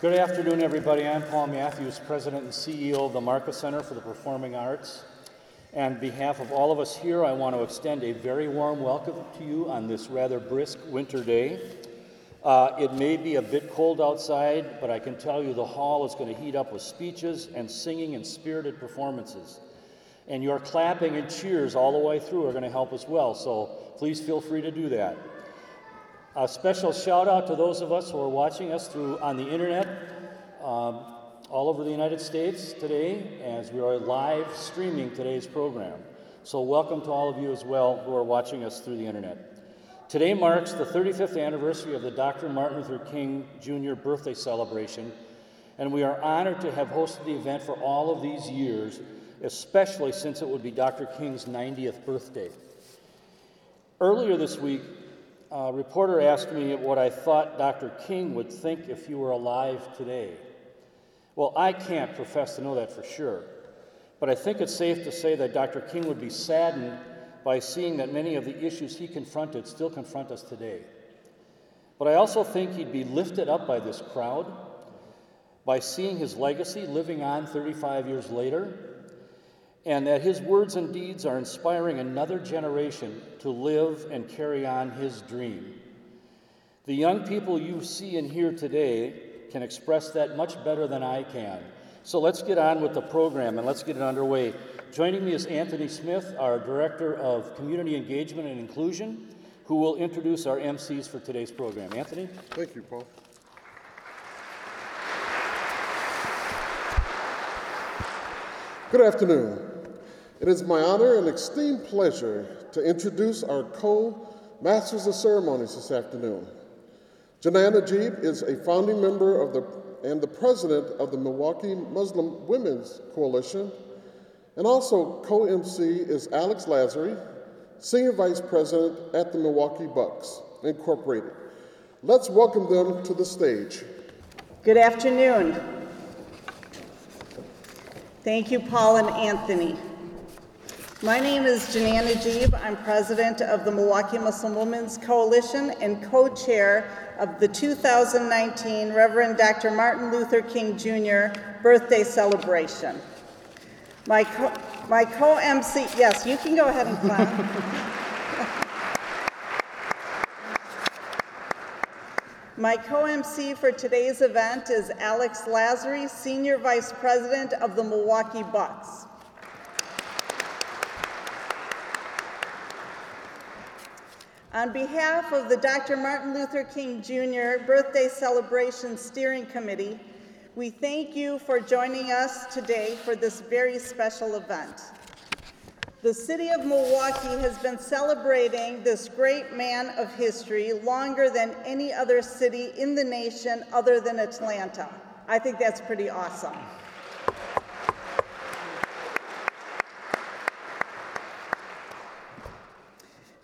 Good afternoon, everybody. I'm Paul Matthews, President and CEO of the Marcus Center for the Performing Arts. And on behalf of all of us here, I want to extend a very warm welcome to you on this rather brisk winter day. Uh, it may be a bit cold outside, but I can tell you the hall is going to heat up with speeches and singing and spirited performances. And your clapping and cheers all the way through are going to help as well, so please feel free to do that. A special shout out to those of us who are watching us through on the internet um, all over the United States today as we are live streaming today's program. So, welcome to all of you as well who are watching us through the internet. Today marks the 35th anniversary of the Dr. Martin Luther King Jr. birthday celebration, and we are honored to have hosted the event for all of these years, especially since it would be Dr. King's 90th birthday. Earlier this week, a reporter asked me what I thought Dr. King would think if he were alive today. Well, I can't profess to know that for sure, but I think it's safe to say that Dr. King would be saddened by seeing that many of the issues he confronted still confront us today. But I also think he'd be lifted up by this crowd, by seeing his legacy living on 35 years later, and that his words and deeds are inspiring another generation to live and carry on his dream. The young people you see and hear today can express that much better than I can. So let's get on with the program and let's get it underway. Joining me is Anthony Smith, our Director of Community Engagement and Inclusion, who will introduce our MCs for today's program. Anthony? Thank you, Paul. Good afternoon. It is my honor and extreme pleasure to introduce our co-masters of ceremonies this afternoon. Janan Najeeb is a founding member of the and the president of the Milwaukee Muslim Women's Coalition, and also co-MC is Alex Lasry, senior vice president at the Milwaukee Bucks Incorporated. Let's welcome them to the stage. Good afternoon. Thank you, Paul and Anthony. My name is Janan Najeeb. I'm president of the Milwaukee Muslim Women's Coalition and co-chair of the 2019 Reverend Dr. Martin Luther King Jr. birthday celebration. My co- co-MC, yes, you can go ahead and clap. My co-MC for today's event is Alex Lasry, Senior Vice President of the Milwaukee Bucks. On behalf of the Dr. Martin Luther King Jr. Birthday Celebration Steering Committee, we thank you for joining us today for this very special event. The city of Milwaukee has been celebrating this great man of history longer than any other city in the nation other than Atlanta. I think that's pretty awesome.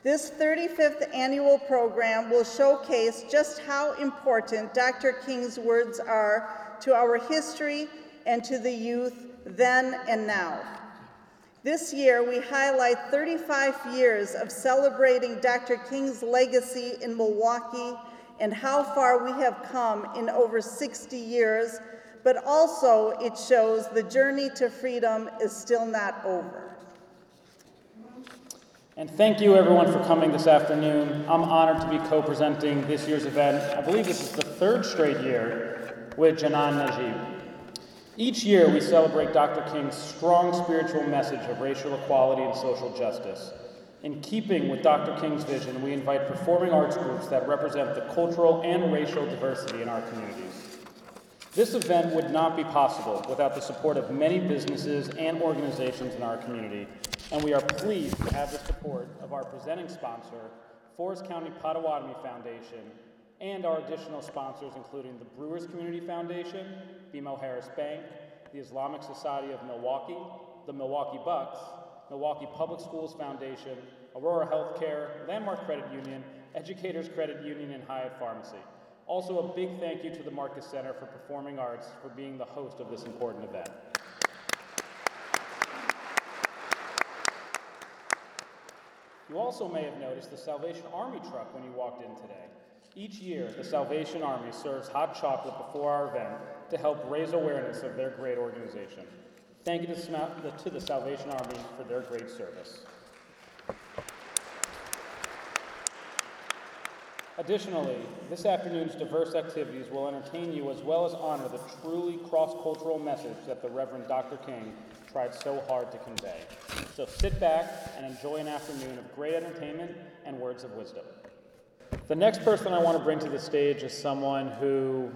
This 35th annual program will showcase just how important Dr. King's words are to our history and to the youth then and now. This year, we highlight 35 years of celebrating Dr. King's legacy in Milwaukee and how far we have come in over 60 years, but also it shows the journey to freedom is still not over. And thank you everyone for coming this afternoon. I'm honored to be co-presenting this year's event. I believe this is the third straight year with Janan Najeeb. Each year we celebrate Dr. King's strong spiritual message of racial equality and social justice. In keeping with Dr. King's vision, we invite performing arts groups that represent the cultural and racial diversity in our communities. This event would not be possible without the support of many businesses and organizations in our community, and we are pleased to have the support of our presenting sponsor, Forest County Potawatomi Foundation, and our additional sponsors, including the Brewers Community Foundation, BMO Harris Bank, the Islamic Society of Milwaukee, the Milwaukee Bucks, Milwaukee Public Schools Foundation, Aurora Healthcare, Landmark Credit Union, Educators Credit Union, and Hayat Pharmacy. Also, a big thank you to the Marcus Center for Performing Arts for being the host of this important event. You also may have noticed the Salvation Army truck when you walked in today. Each year, the Salvation Army serves hot chocolate before our event to help raise awareness of their great organization. Thank you to the- Salvation Army for their great service. Additionally, this afternoon's diverse activities will entertain you as well as honor the truly cross-cultural message that the Reverend Dr. King tried so hard to convey. So sit back and enjoy an afternoon of great entertainment and words of wisdom. The next person I want to bring to the stage is someone who,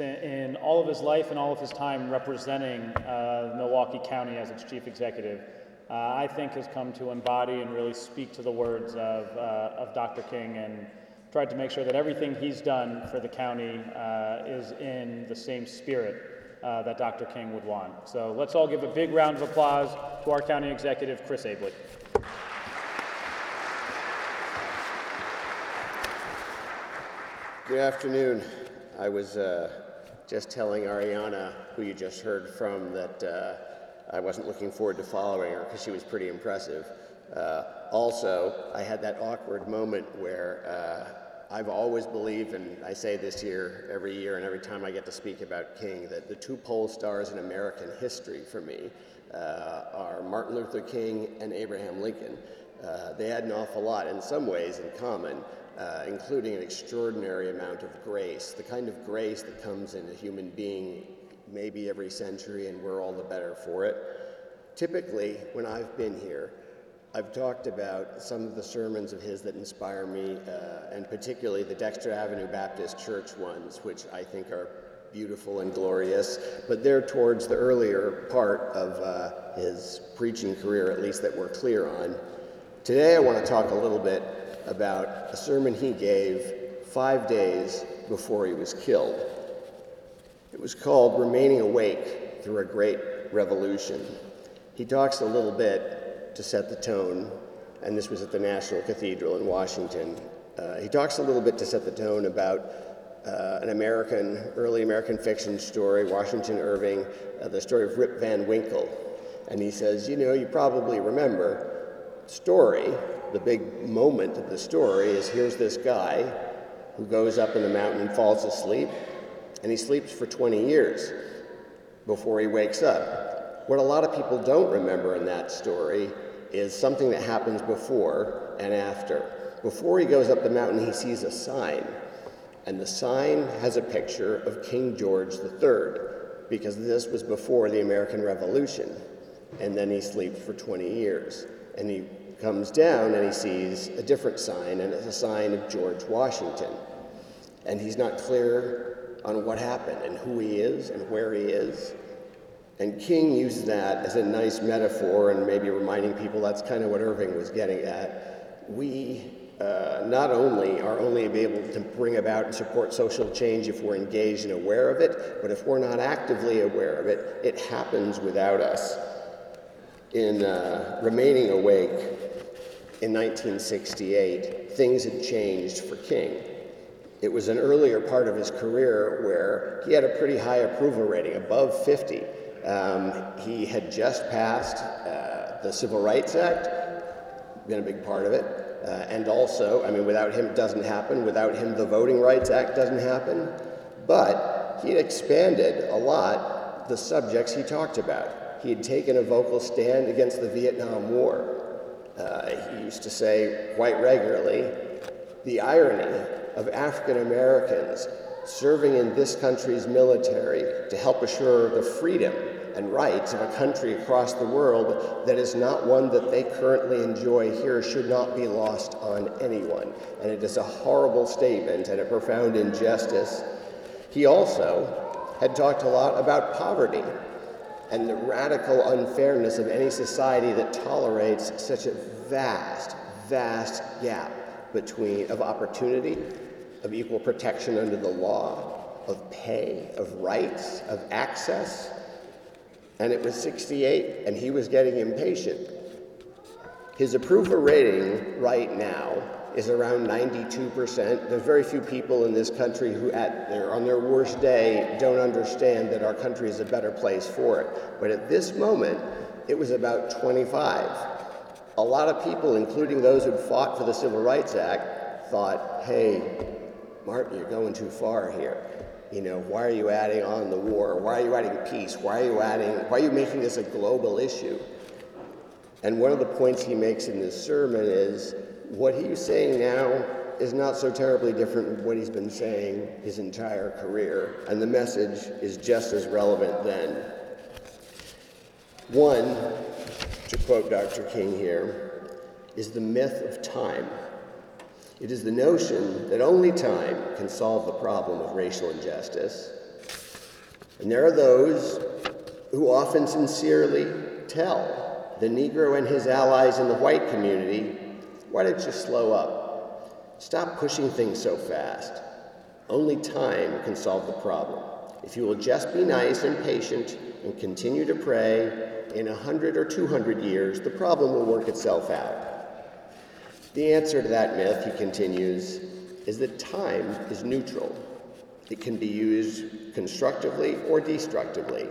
in all of his life and all of his time representing uh, Milwaukee County as its chief executive, uh, I think has come to embody and really speak to the words of, uh, of Dr. King and tried to make sure that everything he's done for the county uh, is in the same spirit uh, that Dr. King would want. So let's all give a big round of applause to our county executive, Chris Abele. Good afternoon. I was uh, just telling Ariana, who you just heard from, that uh, I wasn't looking forward to following her because she was pretty impressive. Uh, also, I had that awkward moment where uh, I've always believed, and I say this year, every year, and every time I get to speak about King, that the two pole stars in American history for me uh, are Martin Luther King and Abraham Lincoln. Uh, they had an awful lot, in some ways, in common, uh, including an extraordinary amount of grace, the kind of grace that comes in a human being maybe every century, and we're all the better for it. Typically, when I've been here, I've talked about some of the sermons of his that inspire me, uh, and particularly the Dexter Avenue Baptist Church ones, which I think are beautiful and glorious, but they're towards the earlier part of uh, his preaching career, at least that we're clear on. Today, I want to talk a little bit about a sermon he gave five days before he was killed. It was called Remaining Awake Through a Great Revolution. He talks a little bit to set the tone, and this was at the National Cathedral in Washington. Uh, he talks a little bit to set the tone about uh, an American, early American fiction story, Washington Irving, uh, the story of Rip Van Winkle. And he says, You know, you probably remember, story, the big moment of the story is here's this guy who goes up in the mountain and falls asleep, and he sleeps for 20 years before he wakes up. What a lot of people don't remember in that story is something that happens before and after. Before he goes up the mountain, he sees a sign, and the sign has a picture of King George III, because this was before the American Revolution. And then he sleeps for 20 years, and he comes down and he sees a different sign, and it's a sign of George Washington. And he's not clear on what happened and who he is and where he is. And King uses that as a nice metaphor and maybe reminding people that's kind of what Irving was getting at. We uh, not only are only able to bring about and support social change if we're engaged and aware of it, but if we're not actively aware of it, it happens without us. In uh, Remaining Awake in 1968, things had changed for King. It was an earlier part of his career where he had a pretty high approval rating, above 50. Um, he had just passed uh, the Civil Rights Act, been a big part of it. Uh, and also, I mean, without him, it doesn't happen. Without him, the Voting Rights Act doesn't happen. But he had expanded a lot the subjects he talked about. He had taken a vocal stand against the Vietnam War. Uh, he used to say quite regularly the irony of African Americans serving in this country's military to help assure the freedom and rights of a country across the world that is not one that they currently enjoy here should not be lost on anyone. And it is a horrible statement and a profound injustice. He also had talked a lot about poverty and the radical unfairness of any society that tolerates such a vast, vast gap between of opportunity, of equal protection under the law, of pay, of rights, of access. And it was 68, and he was getting impatient. His approval rating right now is around 92%. There's very few people in this country who, at their, on their worst day, don't understand that our country is a better place for it. But at this moment, it was about 25. A lot of people, including those who fought for the Civil Rights Act, thought, hey, Martin, you're going too far here. You know, why are you adding on the war? Why are you adding peace? Why are you adding, why are you making this a global issue? And one of the points he makes in this sermon is what he's saying now is not so terribly different from what he's been saying his entire career, and the message is just as relevant then. One, to quote Dr. King here, is the myth of time. It is the notion that only time can solve the problem of racial injustice. And there are those who often sincerely tell the Negro and his allies in the white community, why don't you slow up? Stop pushing things so fast. Only time can solve the problem. If you will just be nice and patient and continue to pray, in a hundred or two hundred years, the problem will work itself out. The answer to that myth, he continues, is that time is neutral. It can be used constructively or destructively.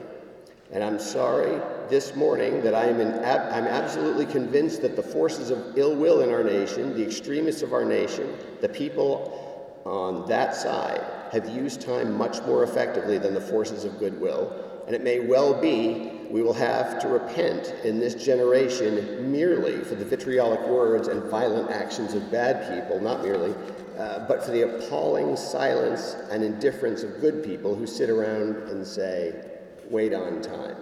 And I'm sorry this morning that I am ab- I'm absolutely convinced that the forces of ill will in our nation, the extremists of our nation, the people on that side, have used time much more effectively than the forces of goodwill. And it may well be we will have to repent in this generation merely for the vitriolic words and violent actions of bad people, not merely, uh, but for the appalling silence and indifference of good people who sit around and say, wait on time.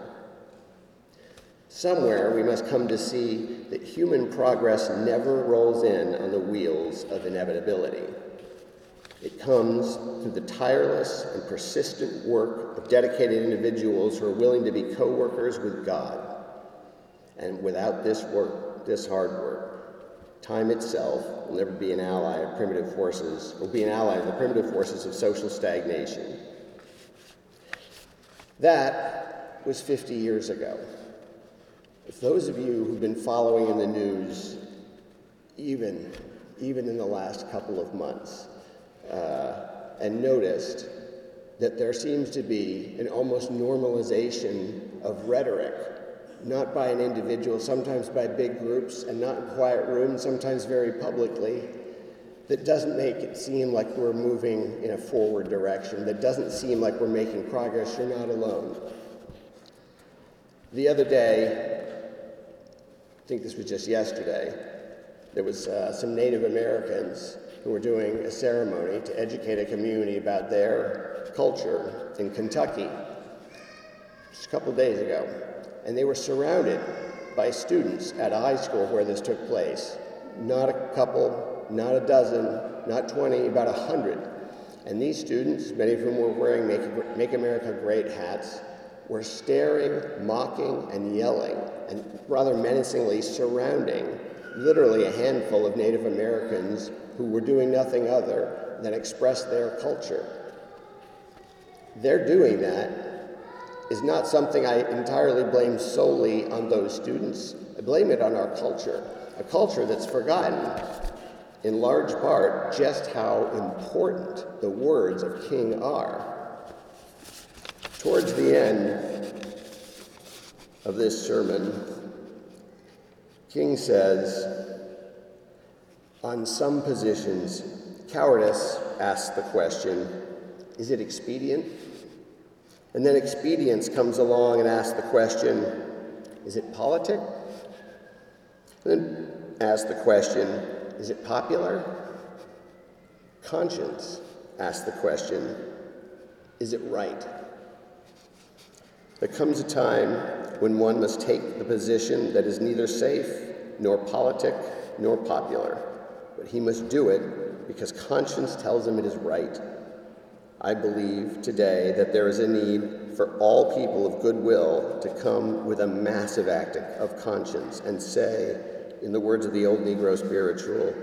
Somewhere we must come to see that human progress never rolls in on the wheels of inevitability. It comes through the tireless and persistent work of dedicated individuals who are willing to be co workers with God. And without this work, this hard work, time itself will never be an ally of primitive forces, will be an ally of the primitive forces of social stagnation. That was 50 years ago. If those of you who've been following in the news, even, even in the last couple of months, uh, and noticed that there seems to be an almost normalization of rhetoric, not by an individual, sometimes by big groups, and not in quiet rooms, sometimes very publicly, that doesn't make it seem like we're moving in a forward direction, that doesn't seem like we're making progress. You're not alone. The other day, I think this was just yesterday, there was uh, some Native Americans who were doing a ceremony to educate a community about their culture in Kentucky just a couple days ago. And they were surrounded by students at a high school where this took place. Not a couple, not a dozen, not 20, about a hundred. And these students, many of whom were wearing Make, Make America Great hats, were staring, mocking, and yelling, and rather menacingly surrounding literally a handful of Native Americans who were doing nothing other than express their culture. Their doing that is not something I entirely blame solely on those students. I blame it on our culture, a culture that's forgotten, in large part, just how important the words of King are. Towards the end of this sermon, King says, on some positions, cowardice asks the question is it expedient? And then expedience comes along and asks the question is it politic? And then asks the question is it popular? Conscience asks the question is it right? There comes a time when one must take the position that is neither safe, nor politic, nor popular but he must do it because conscience tells him it is right. I believe today that there is a need for all people of goodwill to come with a massive act of conscience and say, in the words of the old Negro spiritual,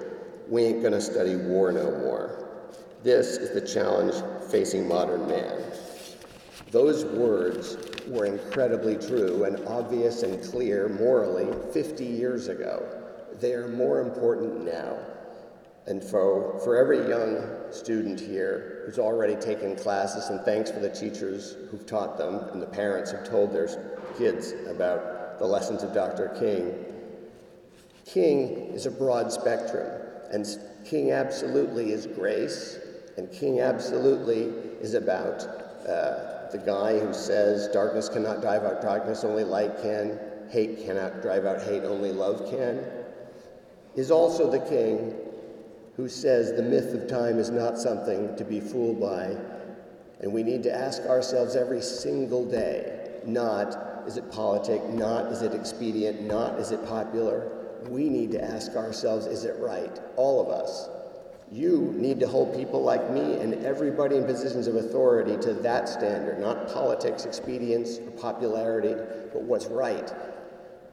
we ain't gonna study war no more. This is the challenge facing modern man. Those words were incredibly true and obvious and clear morally 50 years ago. They are more important now. And for, for every young student here who's already taken classes, and thanks for the teachers who've taught them and the parents who've told their kids about the lessons of Dr. King, King is a broad spectrum, and King absolutely is grace, And King absolutely is about uh, the guy who says darkness cannot drive out darkness, only light can. Hate cannot drive out hate, only love can. Is also the king who says the myth of time is not something to be fooled by, and we need to ask ourselves every single day not is it politic, not is it expedient, not is it popular. We need to ask ourselves is it right? All of us. You need to hold people like me and everybody in positions of authority to that standard, not politics, expedience, or popularity, but what's right.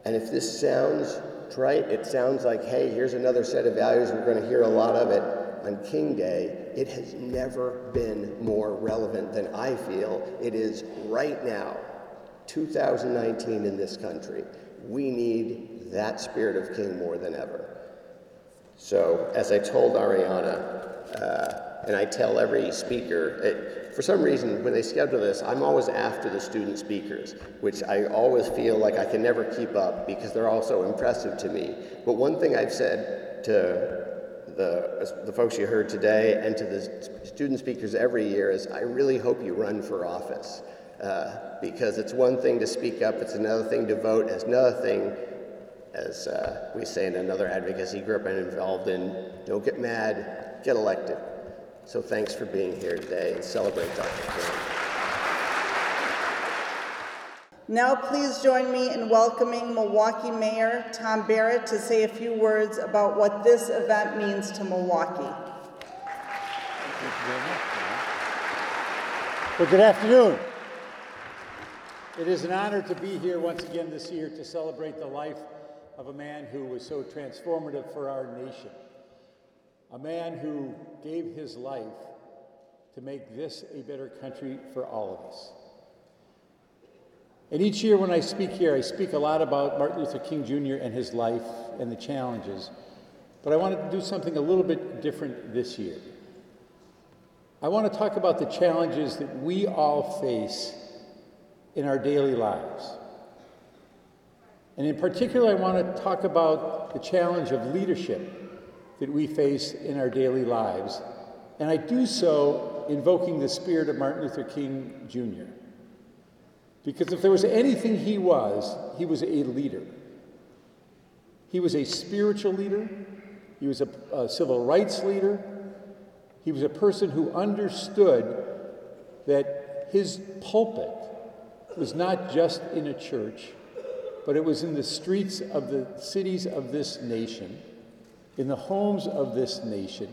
And if this sounds trite, it sounds like, hey, here's another set of values, we're going to hear a lot of it on King Day. It has never been more relevant than I feel it is right now, 2019 in this country. We need that spirit of King more than ever. So, as I told Ariana, uh, and I tell every speaker, it, for some reason, when they schedule this, I'm always after the student speakers, which I always feel like I can never keep up because they're all so impressive to me. But one thing I've said to the, the folks you heard today and to the student speakers every year is I really hope you run for office. Uh, because it's one thing to speak up, it's another thing to vote, it's another thing as uh, we say in another advocacy group I'm involved in, don't get mad, get elected. So thanks for being here today and celebrate Dr. King. Now, please join me in welcoming Milwaukee Mayor Tom Barrett to say a few words about what this event means to Milwaukee. Well, good afternoon. It is an honor to be here once again this year to celebrate the life of a man who was so transformative for our nation. A man who gave his life to make this a better country for all of us. And each year when I speak here, I speak a lot about Martin Luther King Jr. and his life and the challenges. But I wanted to do something a little bit different this year. I want to talk about the challenges that we all face in our daily lives. And in particular, I want to talk about the challenge of leadership that we face in our daily lives. And I do so invoking the spirit of Martin Luther King Jr. Because if there was anything he was, he was a leader. He was a spiritual leader, he was a, a civil rights leader, he was a person who understood that his pulpit was not just in a church, but it was in the streets of the cities of this nation, in the homes of this nation,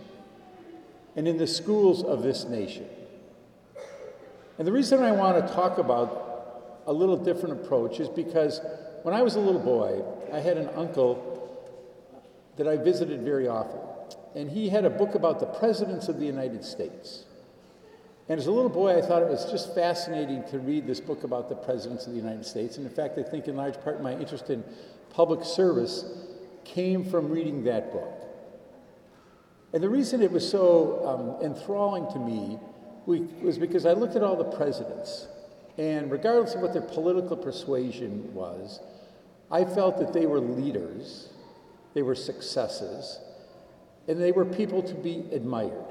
and in the schools of this nation. And the reason I want to talk about a little different approach is because when I was a little boy, I had an uncle that I visited very often. And he had a book about the presidents of the United States. And as a little boy, I thought it was just fascinating to read this book about the presidents of the United States. And in fact, I think in large part my interest in public service came from reading that book. And the reason it was so um, enthralling to me was because I looked at all the presidents, and regardless of what their political persuasion was, I felt that they were leaders, they were successes, and they were people to be admired.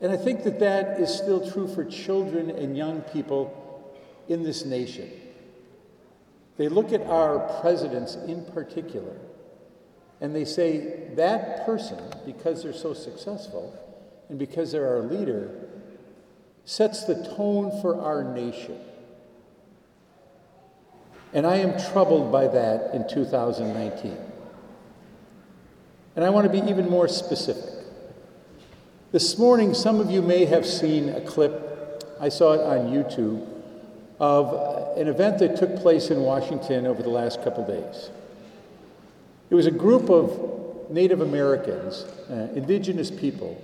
And I think that that is still true for children and young people in this nation. They look at our presidents in particular and they say that person, because they're so successful and because they're our leader, sets the tone for our nation. And I am troubled by that in 2019. And I want to be even more specific. This morning, some of you may have seen a clip, I saw it on YouTube, of an event that took place in Washington over the last couple days. It was a group of Native Americans, uh, indigenous people,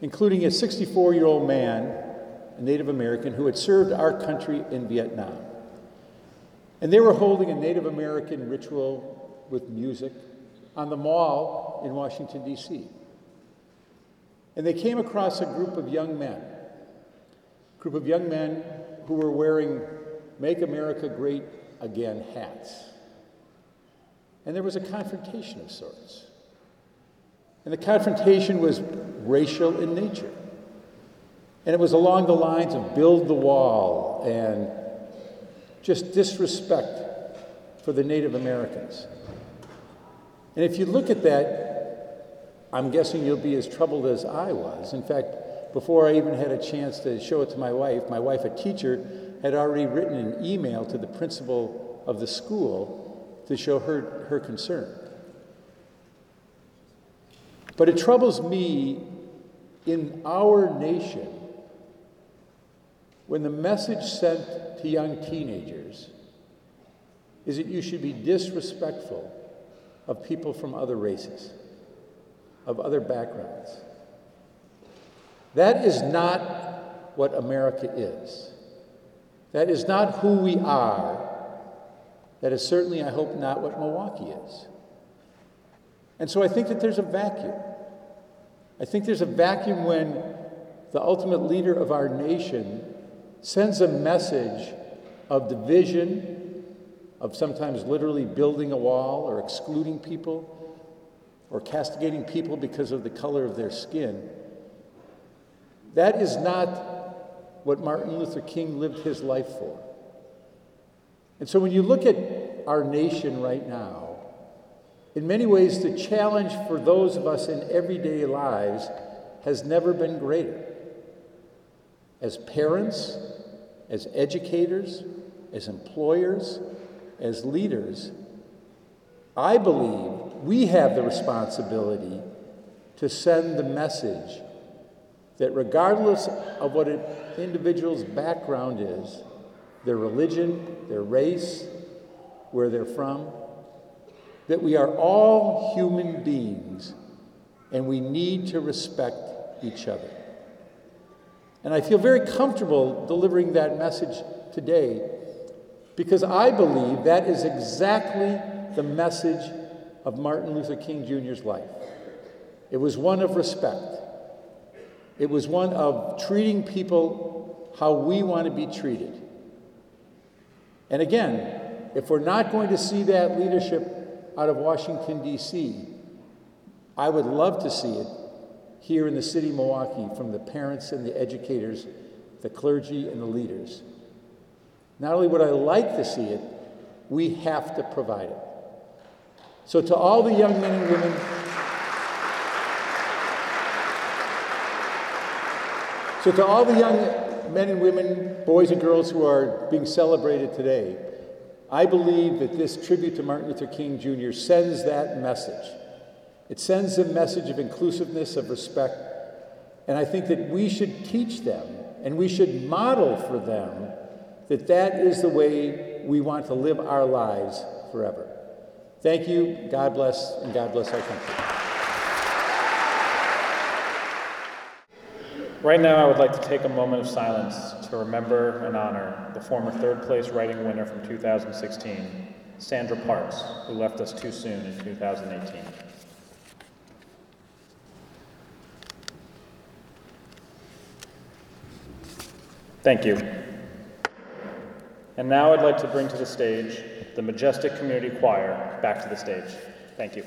including a 64 year old man, a Native American, who had served our country in Vietnam. And they were holding a Native American ritual with music on the mall in Washington, D.C. And they came across a group of young men, a group of young men who were wearing Make America Great Again hats. And there was a confrontation of sorts. And the confrontation was racial in nature. And it was along the lines of build the wall and just disrespect for the Native Americans. And if you look at that, I'm guessing you'll be as troubled as I was. In fact, before I even had a chance to show it to my wife, my wife, a teacher, had already written an email to the principal of the school to show her, her concern. But it troubles me in our nation when the message sent to young teenagers is that you should be disrespectful of people from other races, of other backgrounds. That is not what America is. That is not who we are. That is certainly, I hope, not what Milwaukee is. And so I think that there's a vacuum. I think there's a vacuum when the ultimate leader of our nation sends a message of division, of sometimes literally building a wall or excluding people or castigating people because of the color of their skin. That is not what Martin Luther King lived his life for. And so when you look at our nation right now, in many ways, the challenge for those of us in everyday lives has never been greater. As parents, as educators, as employers, as leaders, I believe we have the responsibility to send the message that regardless of what an individual's background is, their religion, their race, where they're from, that we are all human beings and we need to respect each other. And I feel very comfortable delivering that message today because I believe that is exactly the message of Martin Luther King Jr.'s life. It was one of respect, it was one of treating people how we want to be treated. And again, if we're not going to see that leadership out of Washington, D.C., I would love to see it here in the city of Milwaukee from the parents and the educators, the clergy and the leaders. Not only would I like to see it, we have to provide it. So, to all the young men and women, so to all the young men and women, boys and girls who are being celebrated today, I believe that this tribute to Martin Luther King Jr. sends that message. It sends a message of inclusiveness, of respect, and I think that we should teach them and we should model for them that that is the way we want to live our lives forever. Thank you. God bless, and God bless our country. Right now, I would like to take a moment of silence to remember and honor the former third place writing winner from 2016, Sandra Parks, who left us too soon in 2018. Thank you. And now I'd like to bring to the stage the Majestic Community Choir back to the stage. Thank you.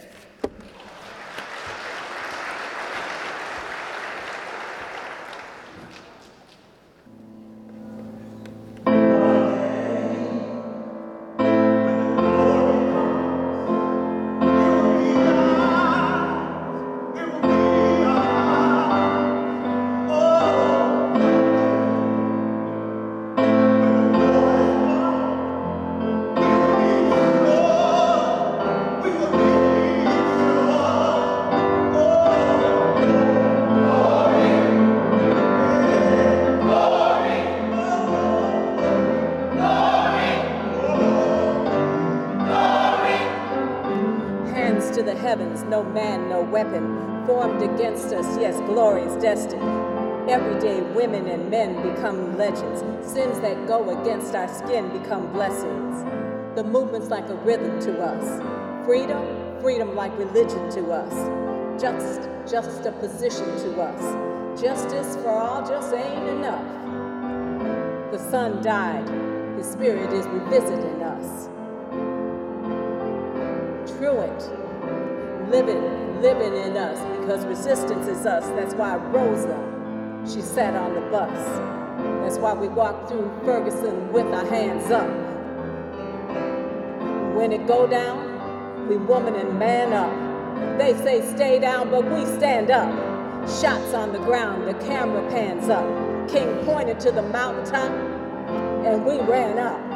Become blessings. The movement's like a rhythm to us. Freedom, freedom like religion to us. Just, just a position to us. Justice for all just ain't enough. The son died, his spirit is revisiting us. Truant, living, living in us because resistance is us. That's why Rosa, she sat on the bus. That's why we walk through Ferguson with our hands up. When it go down, we woman and man up. They say stay down, but we stand up. Shots on the ground, the camera pans up. King pointed to the mountaintop, and we ran up.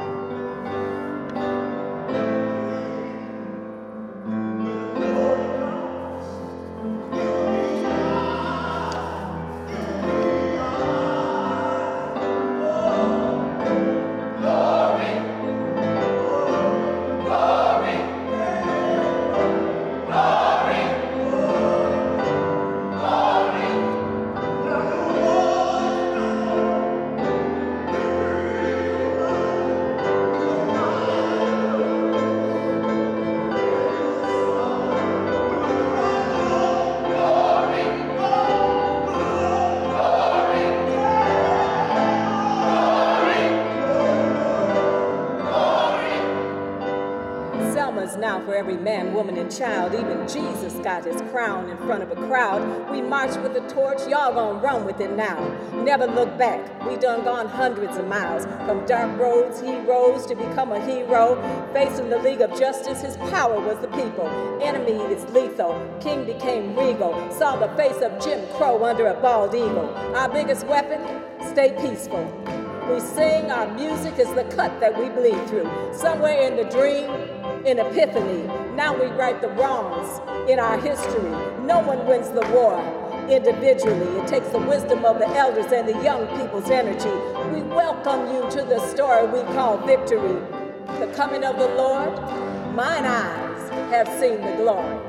Every man, woman, and child. Even Jesus got his crown in front of a crowd. We march with a torch, y'all gonna run with it now. Never look back, we done gone hundreds of miles. From dark roads he rose to become a hero. Facing the League of Justice, his power was the people. Enemy is lethal, king became regal. Saw the face of Jim Crow under a bald eagle. Our biggest weapon, stay peaceful. We sing, our music is the cut that we bleed through. Somewhere in the dream, in epiphany, now we right the wrongs in our history. No one wins the war individually. It takes the wisdom of the elders and the young people's energy. We welcome you to the story we call victory. The coming of the Lord, mine eyes have seen the glory.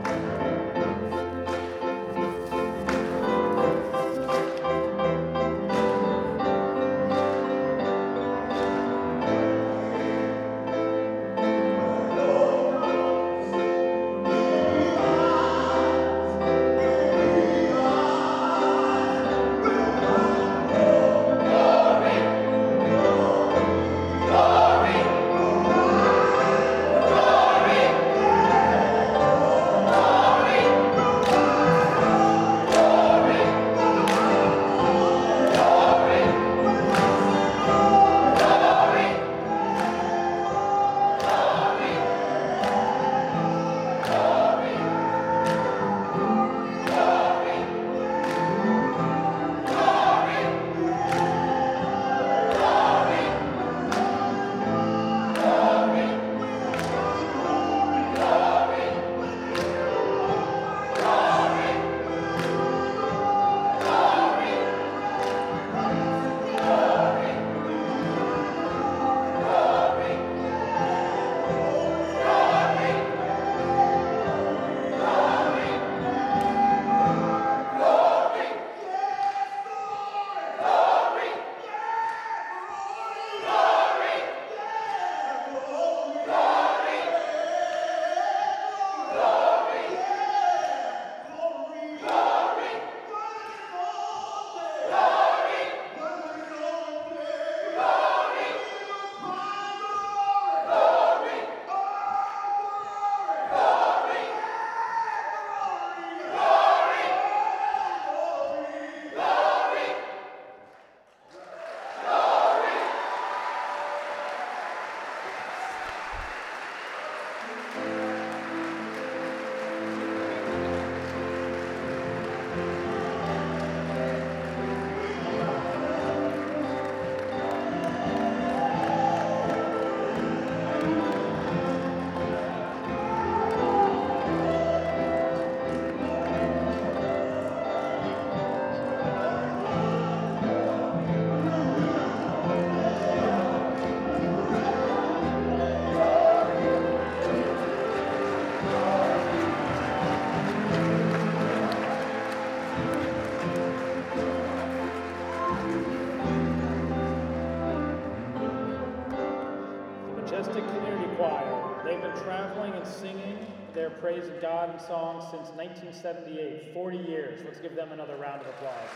Praise of God in song since 1978, 40 years. Let's give them another round of applause.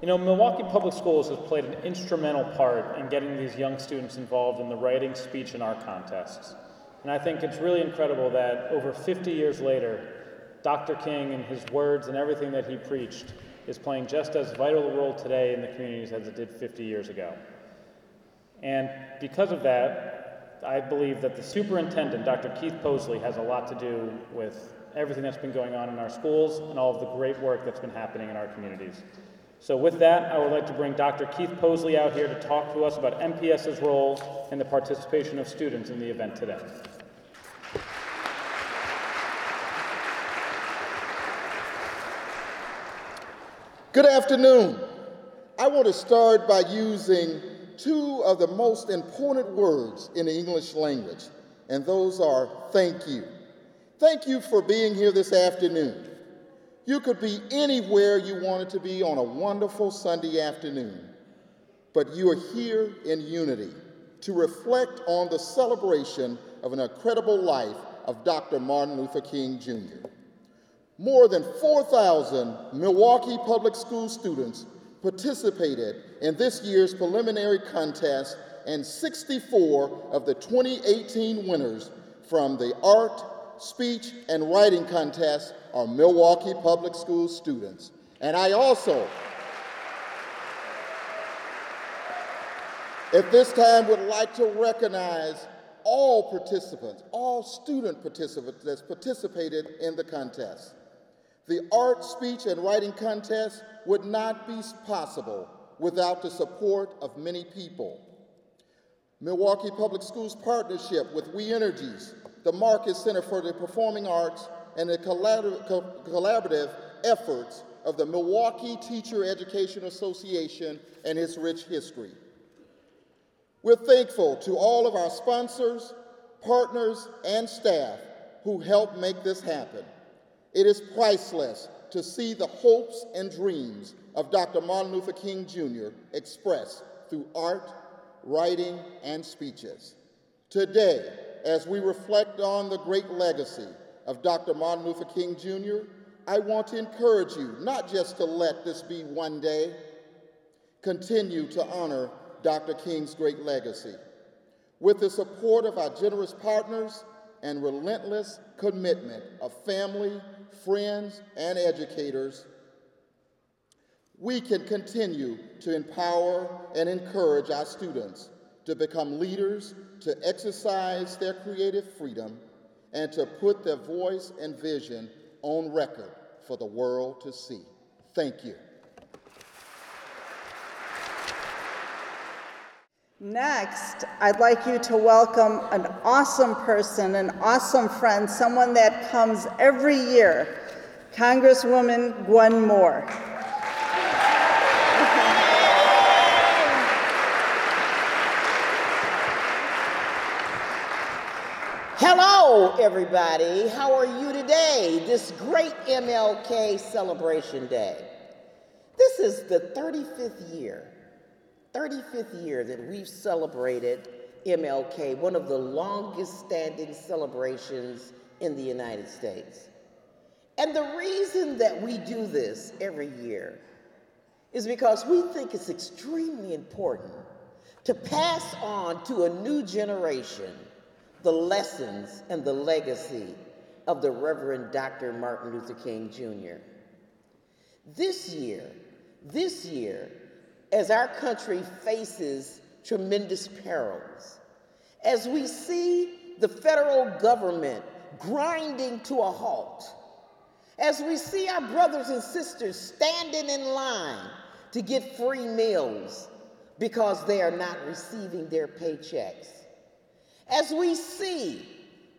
You know, Milwaukee Public Schools has played an instrumental part in getting these young students involved in the writing, speech, and art contests. And I think it's really incredible that over 50 years later, Dr. King and his words and everything that he preached is playing just as vital a role today in the communities as it did 50 years ago. And because of that, I believe that the superintendent, Dr. Keith Posley, has a lot to do with everything that's been going on in our schools and all of the great work that's been happening in our communities. So with that, I would like to bring Dr. Keith Posley out here to talk to us about MPS's role and the participation of students in the event today. Good afternoon. I want to start by using two of the most important words in the English language, and those are thank you. Thank you for being here this afternoon. You could be anywhere you wanted to be on a wonderful Sunday afternoon, but you are here in unity to reflect on the celebration of an incredible life of Dr. Martin Luther King Jr. More than 4,000 Milwaukee Public School students participated in this year's preliminary contest, and 64 of the 2018 winners from the art, speech, and writing contest are Milwaukee Public School students. And I also, at this time, would like to recognize all participants, all student participants that participated in the contest. The art, speech, and writing contest would not be possible without the support of many people. Milwaukee Public Schools partnership with We Energies, the Marcus Center for the Performing Arts, and the collaborative efforts of the Milwaukee Teacher Education Association and its rich history. We're thankful to all of our sponsors, partners, and staff who helped make this happen. It is priceless to see the hopes and dreams of Dr. Martin Luther King Jr. expressed through art, writing, and speeches. Today, as we reflect on the great legacy of Dr. Martin Luther King Jr., I want to encourage you not just to let this be one day, continue to honor Dr. King's great legacy. With the support of our generous partners and relentless commitment of family, friends, and educators, we can continue to empower and encourage our students to become leaders, to exercise their creative freedom, and to put their voice and vision on record for the world to see. Thank you. Next, I'd like you to welcome an awesome person, an awesome friend, someone that comes every year, Congresswoman Gwen Moore. Hello, everybody. How are you today? This great MLK celebration day. This is the 35th year, 35th year that we've celebrated MLK, one of the longest standing celebrations in the United States. And the reason that we do this every year is because we think it's extremely important to pass on to a new generation the lessons and the legacy of the Reverend Dr. Martin Luther King Jr. This year, this year, as our country faces tremendous perils, as we see the federal government grinding to a halt, as we see our brothers and sisters standing in line to get free meals because they are not receiving their paychecks, as we see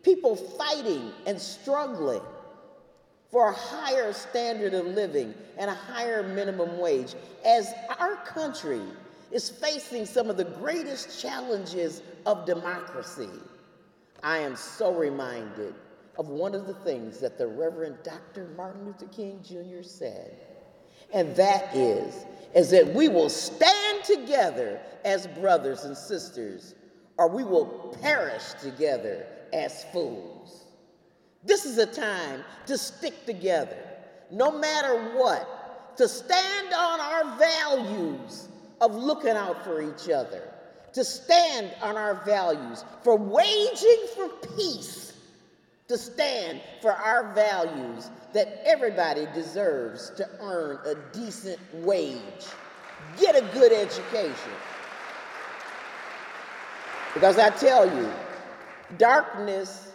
people fighting and struggling for a higher standard of living and a higher minimum wage, as our country is facing some of the greatest challenges of democracy, I am so reminded of one of the things that the Reverend Dr. Martin Luther King Jr. said, and that is, is that we will stand together as brothers and sisters or we will perish together as fools. This is a time to stick together, no matter what. to stand on our values of looking out for each other, to stand on our values for waging for peace, to stand for our values that everybody deserves to earn a decent wage, get a good education. Because I tell you, darkness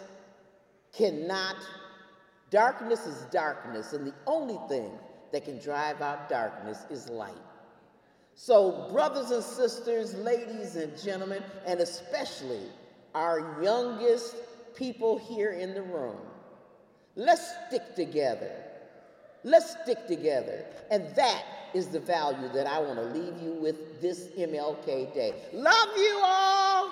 cannot, darkness is darkness, and the only thing that can drive out darkness is light. So, brothers and sisters, ladies and gentlemen, and especially our youngest people here in the room, let's stick together. Let's stick together. And that is the value that I want to leave you with this MLK Day. Love you all!